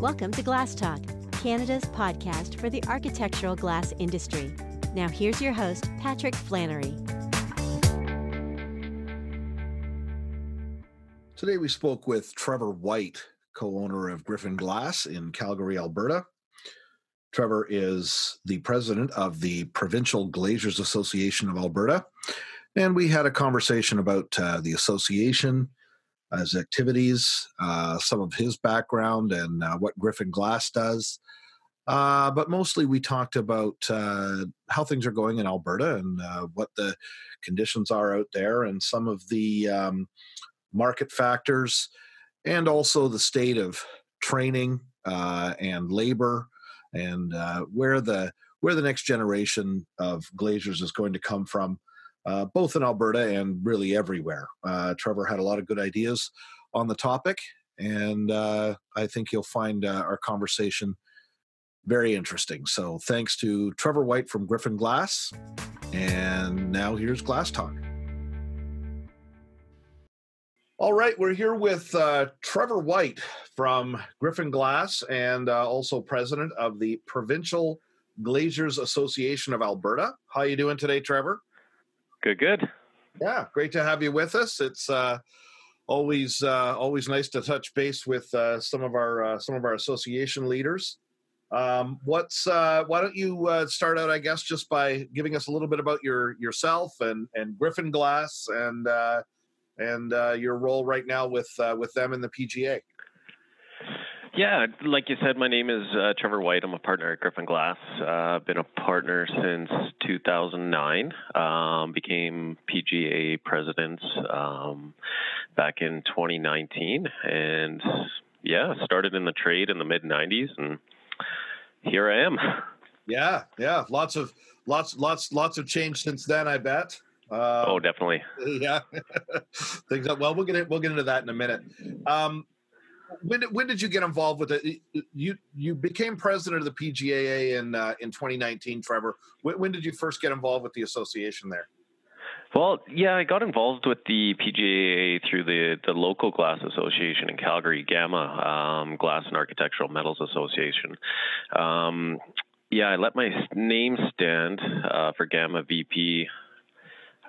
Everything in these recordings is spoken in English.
Welcome to Glass Talk, Canada's podcast for the architectural glass industry. Now, here's your host, Patrick Flannery. Today, we spoke with Trevor White, co owner of Griffin Glass in Calgary, Alberta. Trevor is the president of the Provincial Glaziers Association of Alberta. And we had a conversation about uh, the association, his activities, uh, some of his background, and uh, what Griffin Glass does. Uh, but mostly we talked about uh, how things are going in Alberta and uh, what the conditions are out there and some of the um, market factors and also the state of training and labor and where the where the next generation of glaziers is going to come from uh, both in Alberta and really everywhere. Uh, Trevor had a lot of good ideas on the topic, and uh, I think you'll find uh, our conversation very interesting. So, thanks to Trevor White from Griffin Glass. And now here's Glass Talk. All right, we're here with uh, Trevor White from Griffin Glass and uh, also president of the Provincial Glaziers Association of Alberta. How are you doing today, Trevor? Good, good. Yeah, great to have you with us. It's uh, always uh, always nice to touch base with uh, some of our uh, some of our association leaders. Um, what's uh, why don't you uh, start out, I guess, just by giving us a little bit about your yourself and and Griffin Glass and and your role right now with with them in the PGA. Yeah, like you said, my name is uh, Trevor White. I'm a partner at Griffin Glass. Uh, I've been a partner since 2009. Um, became PGA president um, back in 2019, and yeah, started in the trade in the mid 90s, and here I am. Yeah, yeah, lots of lots lots lots of change since then. I bet. Uh, oh, definitely. Yeah, things. Well, we'll get it. We'll get into that in a minute. Um, when when did you get involved with it? You you became president of the PGAA in uh, in 2019, Trevor. When, when, did you first get involved with the association there? Well, yeah, I got involved with the PGAA through the the local glass association in Calgary, GAMMA, um, Glass and Architectural Metals Association. Um, yeah, I let my name stand uh, for Gamma VP,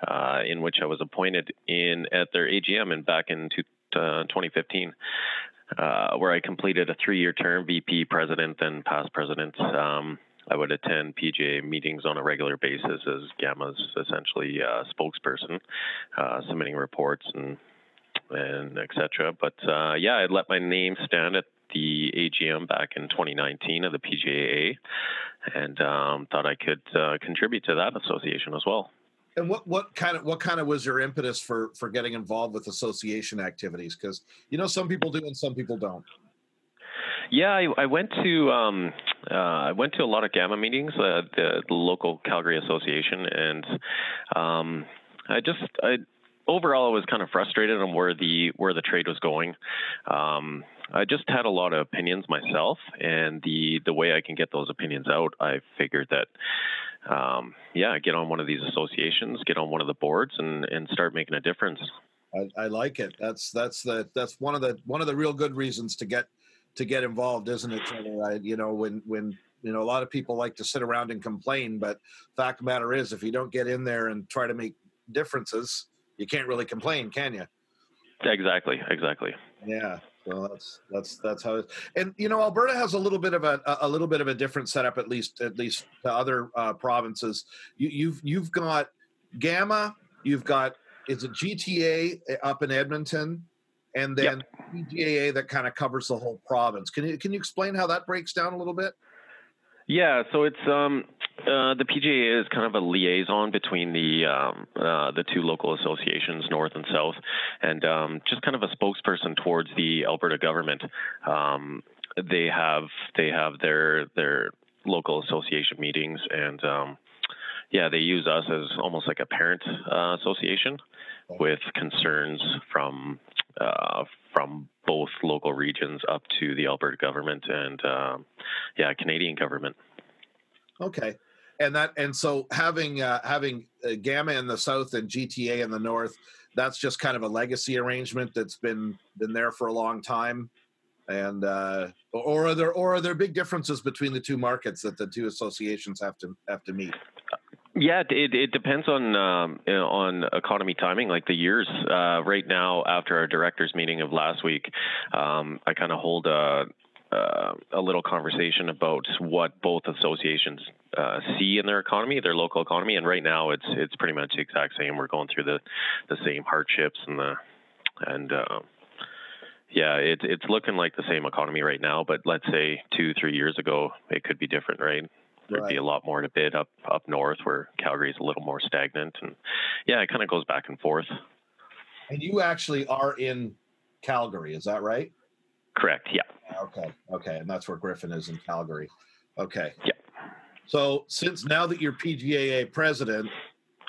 uh, in which I was appointed in at their AGM in back in two, uh, 2015 uh, where I completed a three-year term, VP president and past president. Um, I would attend PGA meetings on a regular basis as Gamma's essentially uh, spokesperson, uh, submitting reports and and etc. But uh, yeah, I let my name stand at the AGM back in 2019 of the PGAA, and um, thought I could uh, contribute to that association as well. And what what kind of what kind of was your impetus for for getting involved with association activities? Because you know some people do and some people don't. Yeah, I, I went to um, uh, I went to a lot of Gamma meetings, uh, the, the, local Calgary Association, and um, I just I overall I was kind of frustrated on where the where the trade was going. Um, I just had a lot of opinions myself, and the the way I can get those opinions out, I figured that um, yeah, get on one of these associations, get on one of the boards, and and start making a difference. I, I like it. That's that's the that's one of the one of the real good reasons to get to get involved, isn't it? I, you know, when when you know a lot of people like to sit around and complain, but fact of the matter is, if you don't get in there and try to make differences, you can't really complain, can you? Exactly. Exactly. Yeah. Well, that's that's that's how. It, and you know, Alberta has a little bit of a a little bit of a different setup, at least at least to other uh, provinces. You, you've you've got Gamma, you've got is it GTA eh, up in Edmonton, and then yep. PGAA that kind of covers the whole province. Can you can you explain how that breaks down a little bit? Yeah, so it's um, uh, the PGA is kind of a liaison between the um, uh, the two local associations, North and South, and um, just kind of a spokesperson towards the Alberta government. Um, they have they have their their local association meetings, and um, yeah, they use us as almost like a parent uh, association with concerns from uh, from both local regions up to the Alberta government and uh, yeah, Canadian government. Okay, and that and so having uh, having uh, Gamma in the south and GTA in the north, that's just kind of a legacy arrangement that's been been there for a long time. and uh, or are there or are there big differences between the two markets that the two associations have to have to meet? Yeah, it, it depends on um, on economy timing. Like the years uh, right now, after our directors meeting of last week, um, I kind of hold a, uh, a little conversation about what both associations uh, see in their economy, their local economy, and right now it's it's pretty much the exact same. We're going through the the same hardships and the and uh, yeah, it's it's looking like the same economy right now. But let's say two three years ago, it could be different, right? There'd right. be a lot more to bid up up north, where Calgary is a little more stagnant, and yeah, it kind of goes back and forth. And you actually are in Calgary, is that right? Correct. Yeah. Okay. Okay, and that's where Griffin is in Calgary. Okay. Yeah. So since now that you're PGAA president,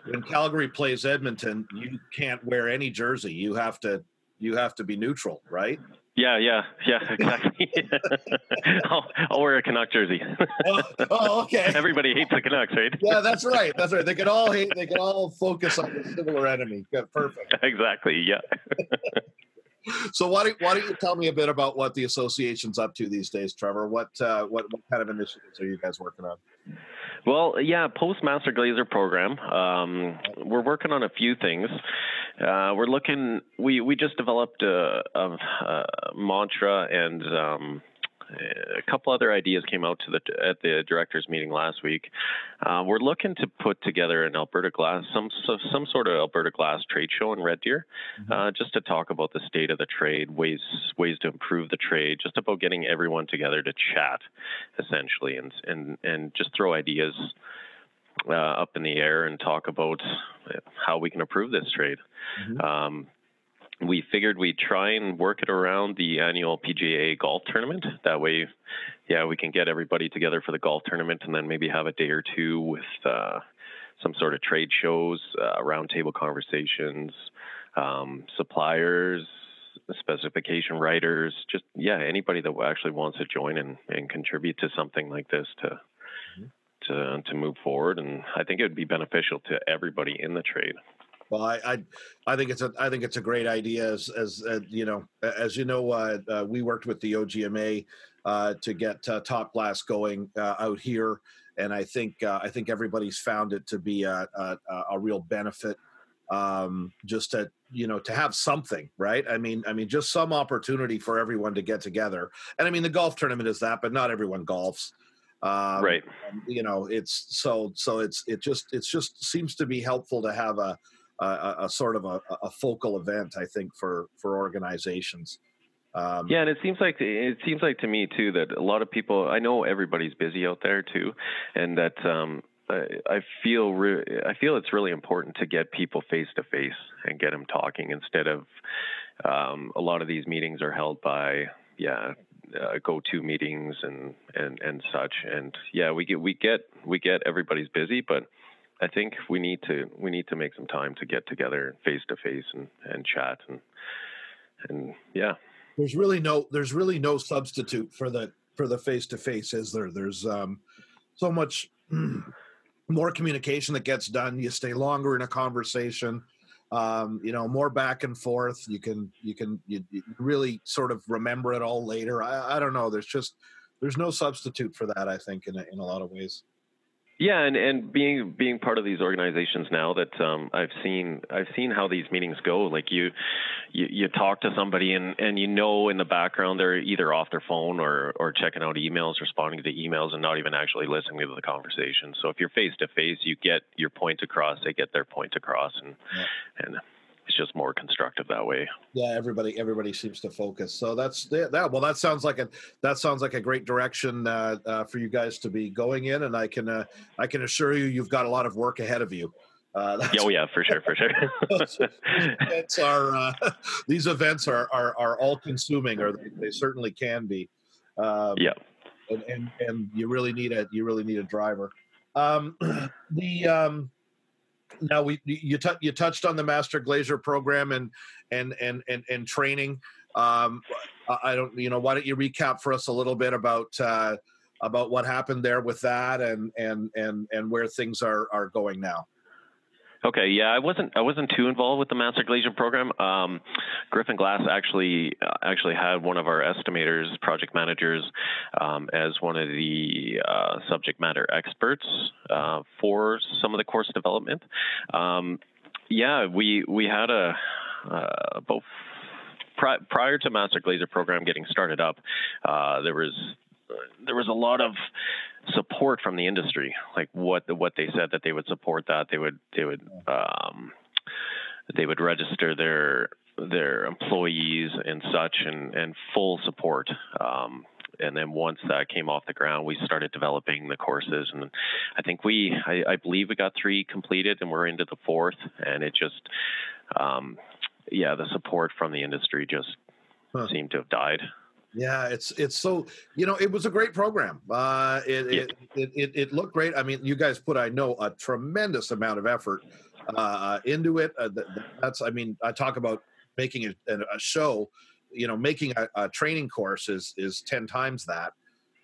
when Calgary plays Edmonton, you can't wear any jersey. You have to you have to be neutral, right? Yeah, yeah, yeah, exactly. I'll, I'll, wear a Canuck jersey. oh, oh, okay. Everybody hates the Canucks, right? yeah, that's right. That's right. They can all hate. They can all focus on the similar enemy. Good, perfect. Exactly. Yeah. so why don't why don't you tell me a bit about what the association's up to these days, Trevor? What uh, what what kind of initiatives are you guys working on? Well, yeah, Postmaster Glazier program. Um, we're working on a few things. Uh, we're looking. We we just developed a, a, a mantra and um, a couple other ideas came out to the at the directors meeting last week. Uh, we're looking to put together an Alberta Glass, some some sort of Alberta Glass trade show in Red Deer, mm-hmm. uh, just to talk about the state of the trade, ways ways to improve the trade, just about getting everyone together to chat, essentially, and and and just throw ideas. Uh, up in the air and talk about how we can improve this trade. Mm-hmm. Um, we figured we'd try and work it around the annual PGA golf tournament. That way, yeah, we can get everybody together for the golf tournament and then maybe have a day or two with uh, some sort of trade shows, uh, roundtable conversations, um, suppliers, specification writers, just, yeah, anybody that actually wants to join and, and contribute to something like this to. Mm-hmm. To, to move forward, and I think it would be beneficial to everybody in the trade. Well, I, I, I, think it's a, I think it's a great idea. As, as uh, you know, as you know, uh, uh, we worked with the OGMA uh, to get uh, Top Glass going uh, out here, and I think, I think everybody's found it to be a, a, a real benefit. Um, just to, you know, to have something, right? I mean, I mean, just some opportunity for everyone to get together. And I mean, the golf tournament is that, but not everyone golfs. Um, right. You know, it's so so it's it just it's just seems to be helpful to have a a, a sort of a, a, focal event, I think, for for organizations. Um, yeah, and it seems like it seems like to me too that a lot of people. I know everybody's busy out there too, and that um, I, I feel re- I feel it's really important to get people face to face and get them talking instead of um, a lot of these meetings are held by yeah uh, go-to meetings and and and such and yeah we get we get we get everybody's busy but I think we need to we need to make some time to get together face to face and and chat and and yeah. There's really no there's really no substitute for the for the face to face, is there? There's um, so much more communication that gets done. You stay longer in a conversation. Um, you know, more back and forth. You can you can you, you really sort of remember it all later. I, I don't know. There's just there's no substitute for that. I think in a, in a lot of ways. Yeah, and, and being being part of these organizations now that um, I've seen I've seen how these meetings go. Like you, you, you talk to somebody and, and you know in the background they're either off their phone or or checking out emails, responding to the emails, and not even actually listening to the conversation. So if you're face to face, you get your point across. They get their point across, and yeah. and it's just more constructive that way. Yeah, everybody everybody seems to focus. So that's that. Well, that sounds like a that sounds like a great direction uh, uh, for you guys to be going in, and I can uh, I can assure you you've got a lot of work ahead of you. Uh, oh yeah, for sure, for sure. these are uh, these events are, are are all consuming, or they, they certainly can be. Um, yeah, and, and and you really need a you really need a driver. Um, the um, now we you t- you touched on the master glazier program and and and and, and training. Um, i don't you know why don't you recap for us a little bit about uh, about what happened there with that and and and and where things are are going now Okay, yeah, I wasn't I wasn't too involved with the master glazier program. Um, Griffin Glass actually uh, actually had one of our estimators, project managers, um, as one of the uh, subject matter experts uh, for some of the course development. Um, yeah, we we had a uh, both pri- prior to master glazier program getting started up, uh, there was there was a lot of support from the industry, like what the, what they said that they would support that they would they would um, they would register their their employees and such and and full support. Um, and then once that came off the ground, we started developing the courses, and I think we, I, I believe we got three completed, and we're into the fourth, and it just, um, yeah, the support from the industry just huh. seemed to have died. Yeah, it's it's so you know it was a great program. Uh, it, yeah. it, it, it looked great. I mean, you guys put I know a tremendous amount of effort uh, into it. Uh, that's I mean I talk about making a, a show. You know, making a, a, training course is is ten times that.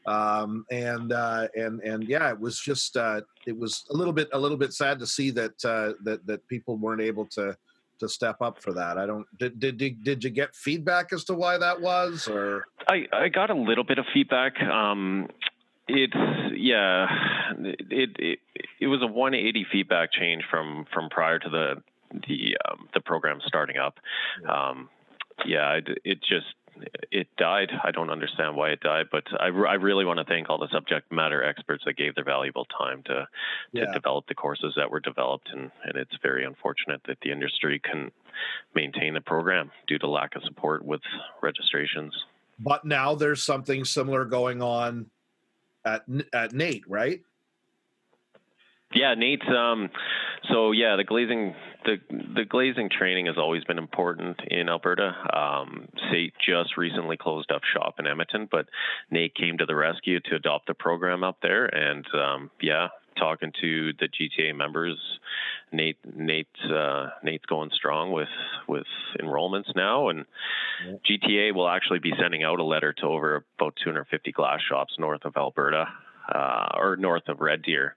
Um, and uh, and and yeah, it was just uh, it was a little bit a little bit sad to see that uh, that that people weren't able to to step up for that. I don't did did did you get feedback as to why that was or? I I got a little bit of feedback um it's yeah it it it was a 180 feedback change from from prior to the the um, the program starting up. Um yeah it, it just it died. I don't understand why it died, but I, I really want to thank all the subject matter experts that gave their valuable time to to yeah. develop the courses that were developed, and, and it's very unfortunate that the industry can maintain the program due to lack of support with registrations. But now there's something similar going on at at NAIT, right? Yeah, NAIT. Um, so yeah, the glazing the the glazing training has always been important in Alberta. Um, SAIT just recently closed up shop in Edmonton, but NAIT came to the rescue to adopt the program up there, and um, yeah, talking to the GTA members, NAIT NAIT uh, NAIT's going strong with with enrollments now, and. GTA will actually be sending out a letter to over about 250 glass shops north of Alberta uh, or north of Red Deer.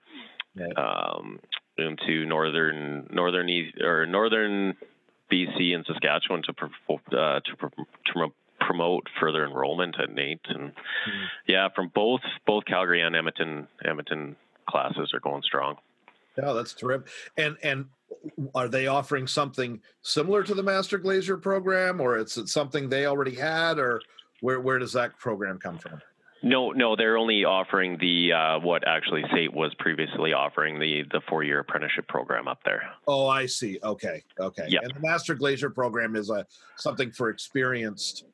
Yeah. Um, into northern northern or northern BC and Saskatchewan to uh, to, to promote further enrollment at NAIT and mm-hmm. yeah from both both Calgary and Edmonton Edmonton classes are going strong. Yeah, that's terrific. And and are they offering something similar to the Master Glazier program, or is it something they already had, or where where does that program come from? No, no, they're only offering the uh, what actually SAIT was previously offering the the four year apprenticeship program up there. Oh, I see. Okay, okay. Yeah, and the Master Glazier program is a something for experienced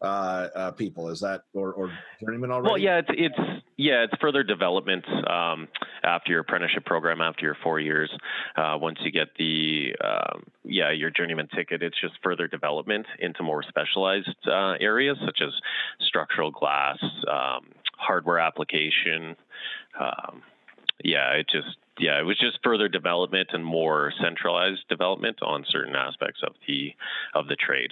uh, uh, people. Is that or, or journeyman already? Well, yeah, it's it's yeah, it's further development um, after your apprenticeship program, after your four years. Uh, once you get the um, yeah your journeyman ticket, it's just further development into more specialized uh, areas such as structural glass, um, hardware application. Um, yeah, it just yeah, it was just further development and more centralized development on certain aspects of the of the trade.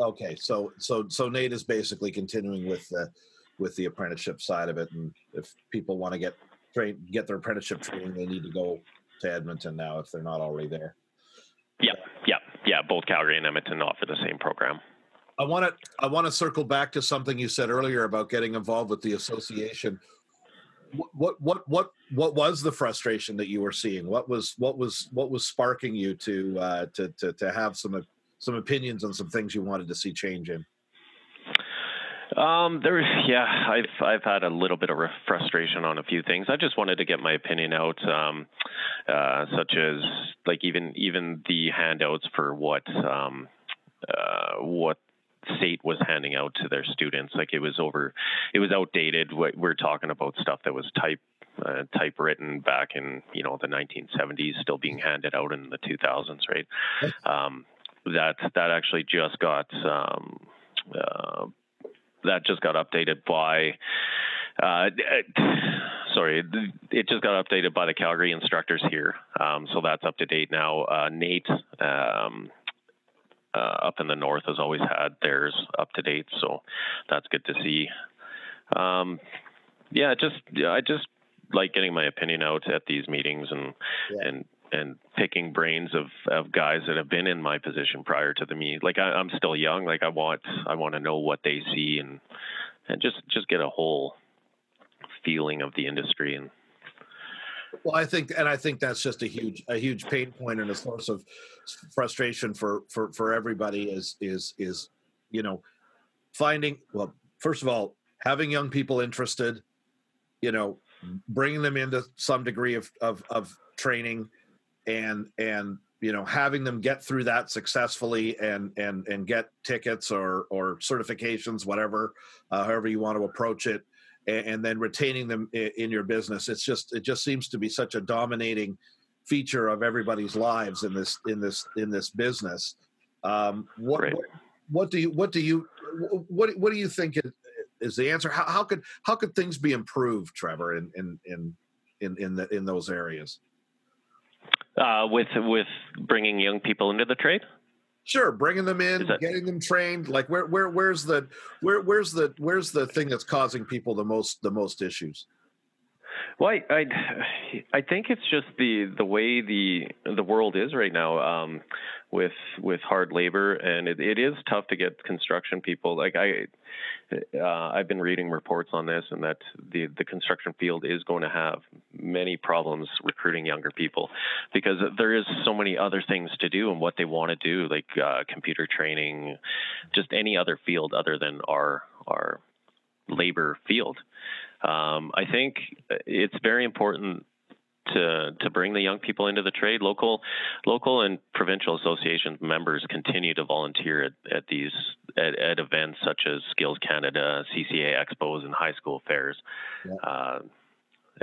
Okay, so so so NAIT is basically continuing with the with the apprenticeship side of it, and if people want to get train get their apprenticeship training, they need to go to Edmonton now if they're not already there. Yeah, yeah, yeah. Both Calgary and Edmonton offer the same program. I want to I want to circle back to something you said earlier about getting involved with the association. What what what what was the frustration that you were seeing? What was what was what was sparking you to uh, to to to have some some opinions on some things you wanted to see change in? Um, there, yeah, I've I've had a little bit of frustration on a few things. I just wanted to get my opinion out, um, uh, such as like even even the handouts for what um, uh, what SAIT was handing out to their students. Like it was over, it was outdated. We're talking about stuff that was type uh, typewritten back in you know the 1970s, still being handed out in the 2000s, right? Um, that that actually just got um, uh, that just got updated by. Uh, sorry, it just got updated by the Calgary instructors here, um, so that's up to date now. Uh, NAIT um, uh, up in the north has always had theirs up to date, so that's good to see. Um, yeah, just I just like getting my opinion out at these meetings and yeah. and and picking brains of, of guys that have been in my position prior to the me. Like I, I'm still young. Like I want I want to know what they see and and just just get a whole feeling of the industry and well i think and i think that's just a huge a huge pain point and a source of frustration for for for everybody is is is you know finding well first of all having young people interested you know bringing them into some degree of of, of training and and you know having them get through that successfully and and and get tickets or or certifications whatever uh, however you want to approach it and, and then retaining them in, in your business. It's just it just seems to be such a dominating feature of everybody's lives in this in this in this business. Um, what, what, what do you what do you what what do you think is the answer? How, how could how could things be improved trevor in in in in in, the, in those areas uh, with with bringing young people into the trade. Sure, bringing them in, that, getting them trained. Like where where where's the where where's the where's the thing that's causing people the most the most issues? Well, I, I, I think it's just the the way the the world is right now. Um, with with hard labor, and it, it is tough to get construction people. Like I, uh, I've been reading reports on this, and that the the construction field is going to have many problems recruiting younger people because there is so many other things to do and what they want to do, like uh, computer training, just any other field other than our our labor field. Um, I think it's very important to to bring the young people into the trade. Local local and provincial association members continue to volunteer at, at these at, at, events such as Skills Canada, CCA expos, and high school fairs. Yeah. Uh,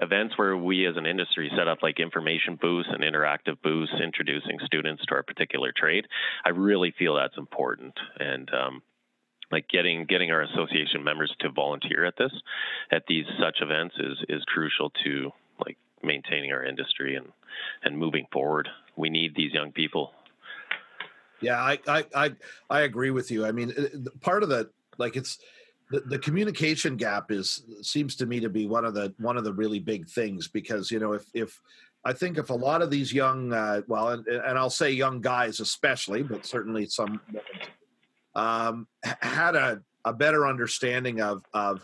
events where we as an industry set up like information booths and interactive booths introducing students to our particular trade. I really feel that's important and. Um, like getting getting our association members to volunteer at this at these such events is is crucial to like maintaining our industry and and moving forward. We need these young people. Yeah, I I I, I agree with you. I mean, part of the like it's the, the communication gap is seems to me to be one of the one of the really big things because you know if if I think if a lot of these young uh, well and, and I'll say young guys especially but certainly some um, had a, a better understanding of of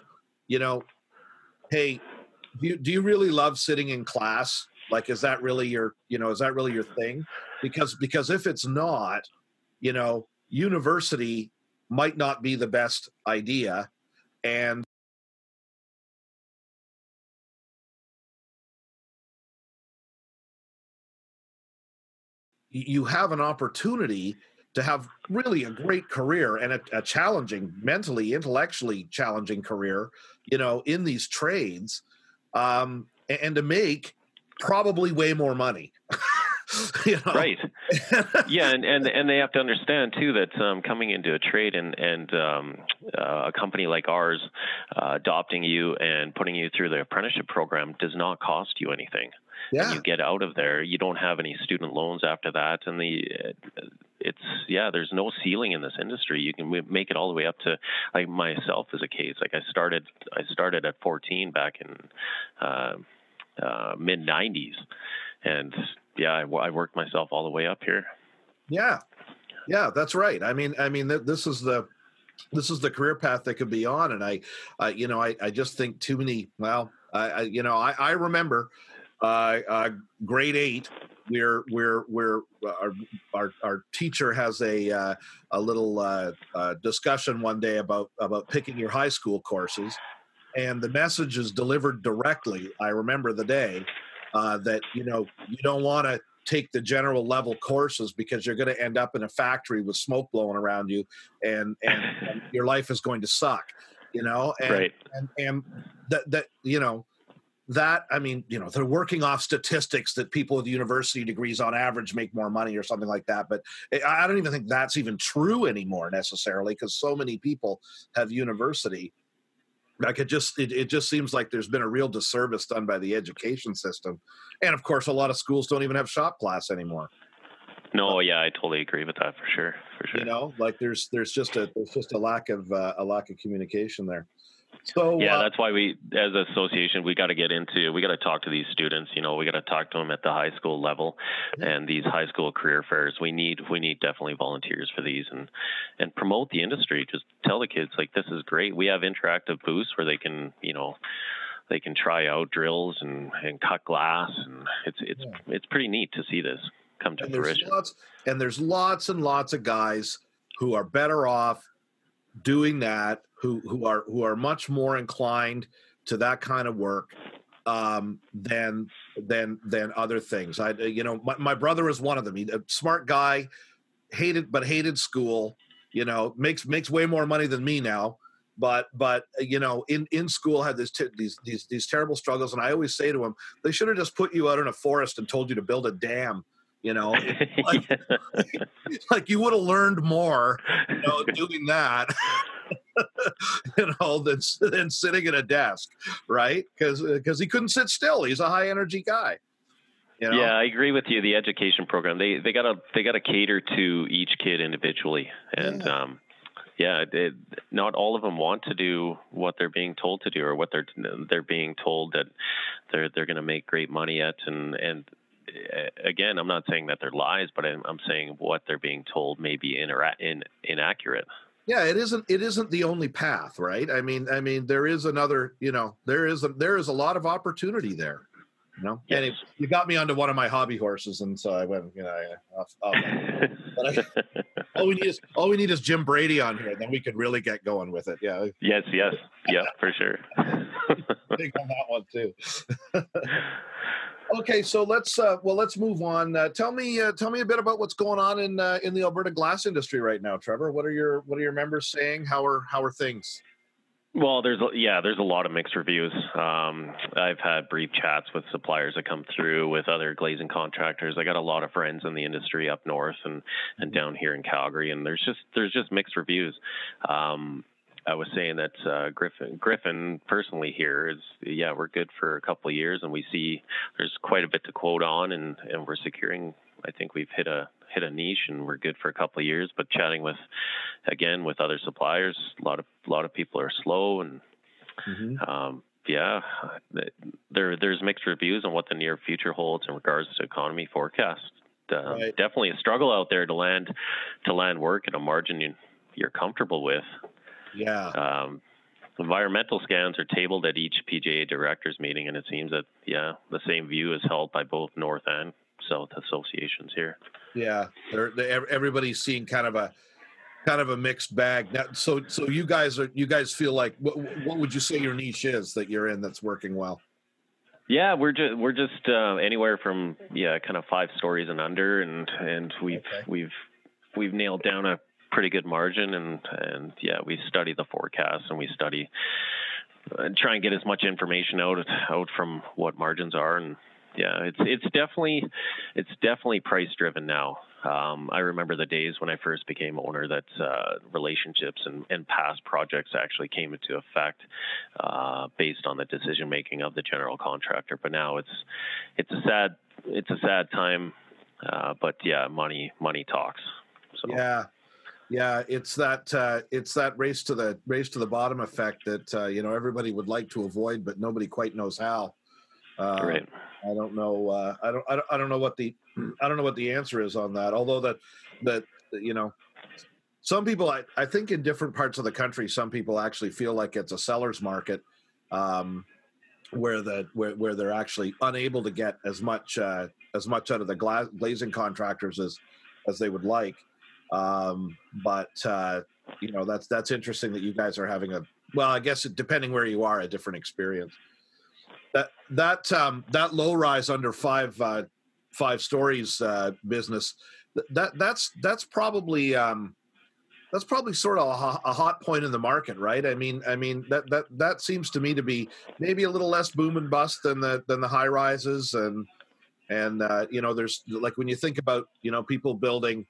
you know hey do you, do you really love sitting in class? Like is that really your you know is that really your thing? Because because if it's not you know university might not be the best idea. And you have an opportunity to have really a great career and a, a, challenging mentally intellectually challenging career you know in these trades um, and to make probably way more money. you know? Right. yeah, and, and and they have to understand too that um, coming into a trade and and um, uh, a company like ours uh, adopting you and putting you through the apprenticeship program does not cost you anything. Yeah. And you get out of there, you don't have any student loans after that, and the it's yeah, there's no ceiling in this industry. You can make it all the way up to like myself as a case. Like I started, I started at 14 back in uh, uh, mid 90s, and yeah, I, I worked myself all the way up here. Yeah, yeah, that's right. I mean, I mean, th- this is the this is the career path that could be on, and I, uh, you know, I, I just think too many. Well, I, I you know, I, I remember grade eight we're we're we're our our, our teacher has a uh, a little uh, uh, discussion one day about about picking your high school courses, and the message is delivered directly. I remember the day uh, that you know you don't want to take the general level courses because you're going to end up in a factory with smoke blowing around you, and and, and your life is going to suck. You know, and, right. and and that that you know that i mean you know they're working off statistics that people with university degrees on average make more money or something like that but i don't even think that's even true anymore necessarily because so many people have university. Like it just it, it just seems like there's been a real disservice done by the education system. And of course a lot of schools don't even have shop class anymore. No yeah i totally agree with that for sure for sure. you know like there's there's just a there's just a lack of uh, a lack of communication there So yeah, uh, that's why we, as an association, we got to get into, we got to talk to these students. You know, we got to talk to them at the high school level, and these high school career fairs. We need, we need definitely volunteers for these, and and promote the industry. Just tell the kids like this is great. We have interactive booths where they can, you know, they can try out drills and and cut glass, and it's it's Yeah. it's pretty neat to see this come to and there's fruition. lots and there's lots and lots of guys who are better off doing that who who are who are much more inclined to that kind of work um than than than other things. I you know my, my brother is one of them. He's a smart guy hated but hated school you know makes makes way more money than me now. But but you know in in school had this t- these these these terrible struggles and i always say to him they should have just put you out in a forest and told you to build a dam you know? Like- like you would have learned more you know doing that you know than, than sitting at a desk right because because he couldn't sit still he's a high energy guy you know Yeah, I agree with you. The education program they they gotta they gotta cater to each kid individually, and Yeah. um, yeah, it, not all of them want to do what they're being told to do, or what they're they're being told that they're they're going to make great money at, and and uh, again, I'm not saying that they're lies, but I'm, I'm saying what they're being told may be inera- in, inaccurate. Yeah it isn't it isn't the only path right i mean i mean there is another you know there is a there is a lot of opportunity there you know Yes. anyway, you got me onto one of my hobby horses and so i went you know I, off, uh, off. Uh, but I- all we need is all we need is jim brady on here then we could really get going with it yeah yes, yes, yeah, for sure. think on that one too okay so let's uh well let's move on uh, tell me uh, tell me a bit about what's going on in uh, in the alberta glass industry right now trevor what are your what are your members saying how are how are things Well, there's yeah, there's a lot of mixed reviews. Um, I've had brief chats with suppliers that come through, with other glazing contractors. I got a lot of friends in the industry up north and and down here in Calgary, and there's just there's just mixed reviews. Um, I was saying that uh, Griffin Griffin personally here is yeah we're good for a couple of years, and we see there's quite a bit to quote on, and and we're securing. I think we've hit a hit a niche, and we're good for a couple of years. But chatting with again with other suppliers, a lot of a lot of people are slow, and um, yeah, there there's mixed reviews on what the near future holds in regards to economy forecast. Uh, Right. Definitely a struggle out there to land to land work at a margin you, you're comfortable with. Yeah Um, environmental scans are tabled at each PGA directors meeting, and it seems that yeah, the same view is held by both North and South associations here. yeah they're, they everybody's seeing kind of a kind of a mixed bag now so so you guys are you guys feel like what, what would you say your niche is that you're in that's working well Yeah, we're just we're just uh, anywhere from yeah, kind of five stories and under, and and we've Okay. we've we've nailed down a pretty good margin, and and yeah, we study the forecast and we study and try and get as much information out out from what margins are, and yeah, it's it's definitely it's definitely price driven now. Um, I remember the days when I first became owner that uh, relationships and, and past projects actually came into effect uh, based on the decision making of the general contractor. But now it's it's a sad it's a sad time. Uh, but yeah, money money talks. So Yeah, yeah, it's that uh, it's that race to the race to the bottom effect that uh, you know everybody would like to avoid, but nobody quite knows how. Uh, right. I don't know. Uh, I don't. I don't. I don't know what the. I don't know what the answer is on that. Although that that you know, some people. I, I think in different parts of the country, some people actually feel like it's a seller's market, um, where the where, where they're actually unable to get as much uh, as much out of the gla- glazing contractors as as they would like. Um, but uh, you know, that's that's interesting that you guys are having a. Well, I guess depending where you are, a different experience that that um, that low rise under five uh, five stories uh, business that that's that's probably um, that's probably sort of a, hot point in the market, right? I mean, I mean that that that seems to me to be maybe a little less boom and bust than the than the high rises and and uh, you know there's like when you think about you know people building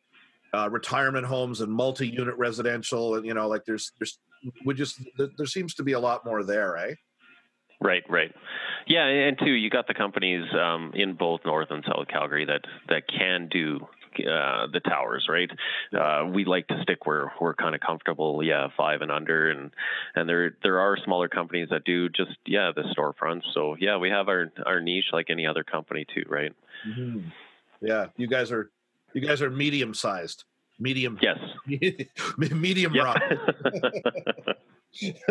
uh, retirement homes and multi-unit residential and you know like there's there's we just there, seems to be a lot more there, eh? Right, right. Yeah, and too, you got the companies um, in both North and South Calgary that that can do uh, the towers, right? Uh, we like to stick where we're kind of comfortable, yeah, five and under, and and there there are smaller companies that do just yeah the storefronts. So yeah, we have our our niche like any other company too, right? Mm-hmm. Yeah, you guys are you guys are medium sized, medium. Yes, medium rock.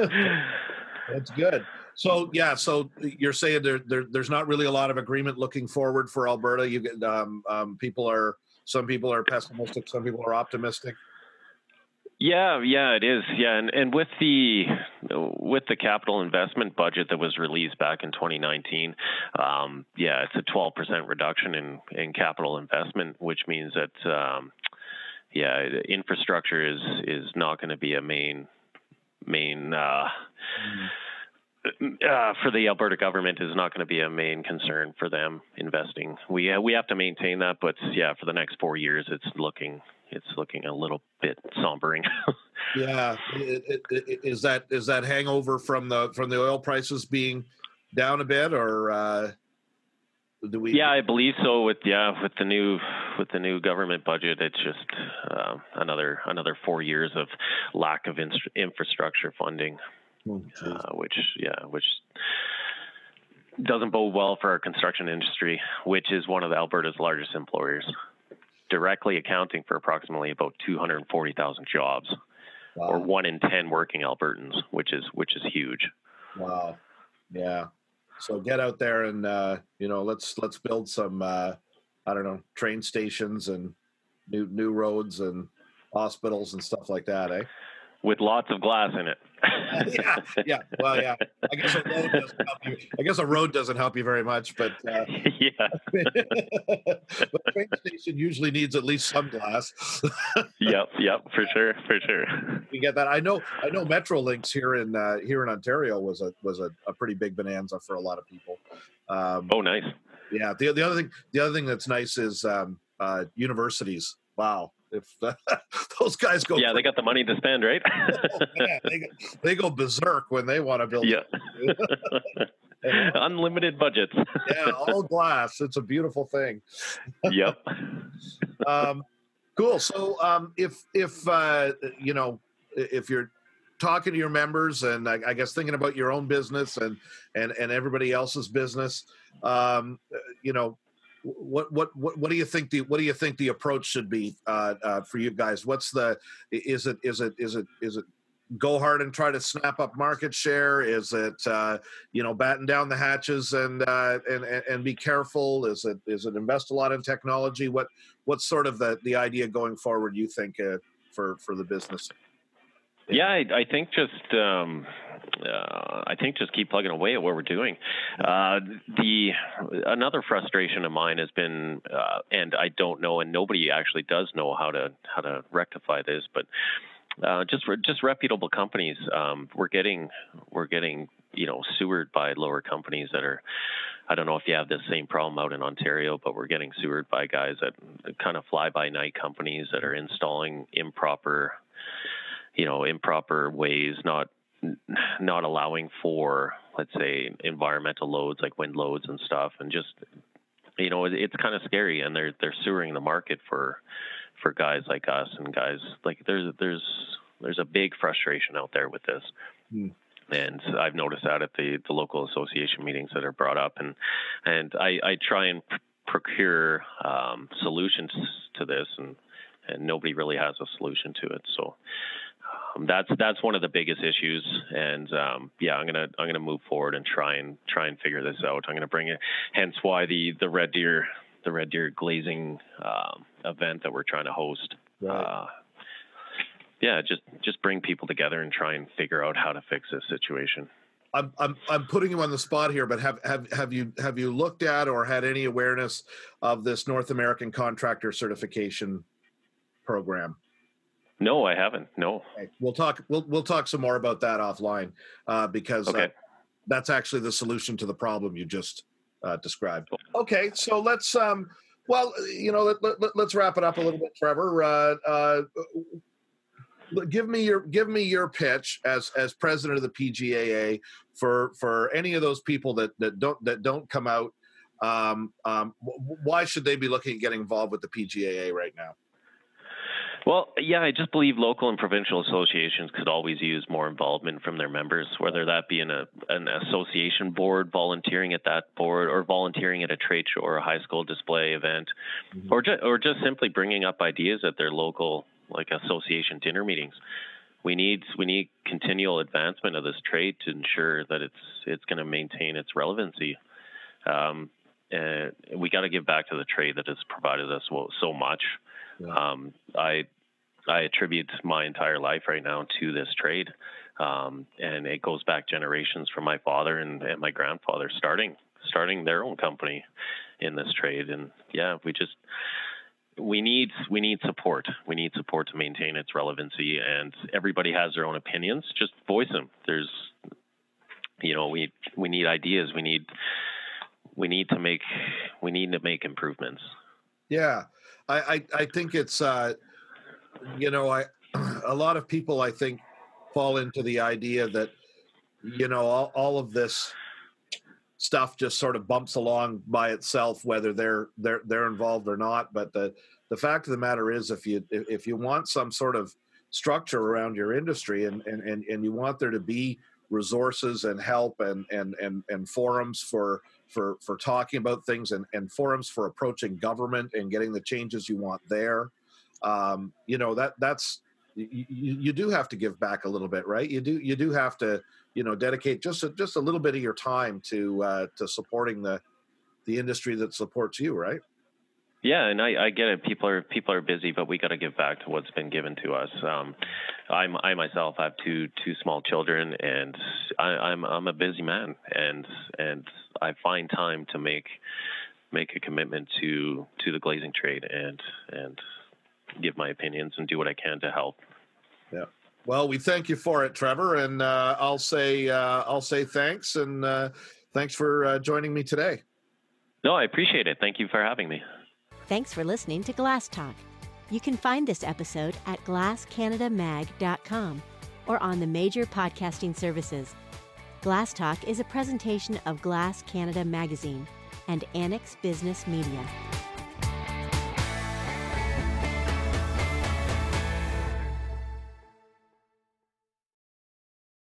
That's good. So yeah, so you're saying there, there, there's not really a lot of agreement looking forward for Alberta. You get um, um, people are some people are pessimistic, some people are optimistic. Yeah, yeah, it is. Yeah, and and with the with the capital investment budget that was released back in 2019, um, yeah, it's a 12% reduction in in capital investment, which means that um, yeah, infrastructure is is not going to be a main main. Uh, mm uh, for the Alberta government is not going to be a main concern for them investing. We uh, we have to maintain that, but yeah, for the next four years, it's looking it's looking a little bit sombering. yeah, it, it, it, is that is that hangover from the from the oil prices being down a bit, or uh, do we? Yeah, I believe so. With yeah, with the new with the new government budget, it's just uh, another another four years of lack of in- infrastructure funding. Oh, uh, which yeah, which doesn't bode well for our construction industry, which is one of Alberta's largest employers, directly accounting for approximately about 240,000 jobs, wow. or one in ten working Albertans, which is which is huge. Wow, yeah. So get out there and uh, you know let's let's build some uh, I don't know train stations and new new roads and hospitals and stuff like that, eh? With lots of glass in it. yeah, yeah. Well, yeah. I guess a road doesn't help you. I guess a road doesn't help you very much, but uh, yeah. but train station usually needs at least some glass. yep, yep, for sure, for sure. You get that. I know. I know. Metrolinx here in uh, here in Ontario was a was a, a pretty big bonanza for a lot of people. Um, oh, nice. Yeah. The the other thing the other thing that's nice is um, uh, universities. Wow if those guys go yeah they got the money to spend right? Oh, they, go, they go berserk when they want to build yeah. unlimited budgets. Yeah all glass. It's a beautiful thing. Yep. Um, cool. So um, if if uh, you know if you're talking to your members and I, I, guess thinking about your own business and and and everybody else's business um, you know what what what what do you think the what do you think the approach should be uh, uh, for you guys? What's the is it is it is it is it go hard and try to snap up market share? Is it uh, you know batten down the hatches and, uh, and and be careful? Is it is it invest a lot in technology? What what's sort of the the idea going forward? You think uh, for for the business? Yeah, I, I think just um, uh, I think just keep plugging away at what we're doing. Uh, the another frustration of mine has been, uh, and I don't know, and nobody actually does know how to how to rectify this, but uh, just just reputable companies. Um, we're getting we're getting you know sewered by lower companies that are. I don't know if you have the same problem out in Ontario, but we're getting sewered by guys that kind of fly by night companies that are installing improper, you know, improper ways, not not allowing for let's say environmental loads like wind loads and stuff. And just you know it's kind of scary and they're they're sewering the market for for guys like us and guys like there's there's there's a big frustration out there with this. Mm. and I've noticed that at the the local association meetings that are brought up. And and I I try and procure um, solutions to this and and nobody really has a solution to it. So um, that's that's one of the biggest issues, and um, yeah, I'm gonna I'm gonna move forward and try and try and figure this out. I'm gonna bring it. Hence why the the red deer the red deer glazing um, event that we're trying to host. Right. Uh, yeah, just just bring people together and try and figure out how to fix this situation. I'm, I'm I'm putting you on the spot here, but have have have you have you looked at or had any awareness of this North American contractor certification program? No, I haven't. No. Okay. We'll talk. We'll we'll talk some more about that offline uh, because uh, okay. uh, that's actually the solution to the problem you just uh, described. Okay, so let's. Um, well, you know, let, us let, wrap it up a little bit, Trevor. Uh, uh, give me your give me your pitch as as president of the PGAA for for any of those people that that don't that don't come out Um, um, why should they be looking at getting involved with the PGAA right now? Well, yeah, I just believe local and provincial associations could always use more involvement from their members, whether that be in a an association board, volunteering at that board, or volunteering at a trade show or a high school display event, mm-hmm. or just or just simply bringing up ideas at their local like association dinner meetings. We need we need continual advancement of this trade to ensure that it's it's going to maintain its relevancy. Um, and we got to give back to the trade that has provided us so much. Yeah. Um, I I attribute my entire life right now to this trade, um, and it goes back generations from my father and, and my grandfather starting starting their own company in this trade. And yeah, we just we need we need support. We need support to maintain its relevancy. And everybody has their own opinions. Just voice them. There's you know we we need ideas. We need we need to make we need to make improvements. Yeah, I, I, I think it's, uh, you know, I, a lot of people, I think, fall into the idea that, you know, all, all of this stuff just sort of bumps along by itself, whether they're, they're, they're involved or not. But the, the fact of the matter is, if you, if you want some sort of structure around your industry and, and, and, and you want there to be resources and help and, and, and, and forums for, for for talking about things and, and forums for approaching government and getting the changes you want there. Um, you know that that's you, you do have to give back a little bit, right? You do you do have to you know dedicate just a, just a little bit of your time to uh, to supporting the the industry that supports you, right? Yeah, and I, I get it. People are people are busy, but we got to give back to what's been given to us. Um, I'm I myself have two two small children, and I, I'm I'm a busy man, and and I find time to make make a commitment to to the glazing trade and and give my opinions and do what I can to help. Yeah. Well, we thank you for it, Trevor, and uh, I'll say uh, I'll say thanks and uh, thanks for uh, joining me today. No, I appreciate it. Thank you for having me. Thanks for listening to Glass Talk. You can find this episode at glasscanadamag.com or on the major podcasting services. Glass Talk is a presentation of Glass Canada Magazine and Annex Business Media.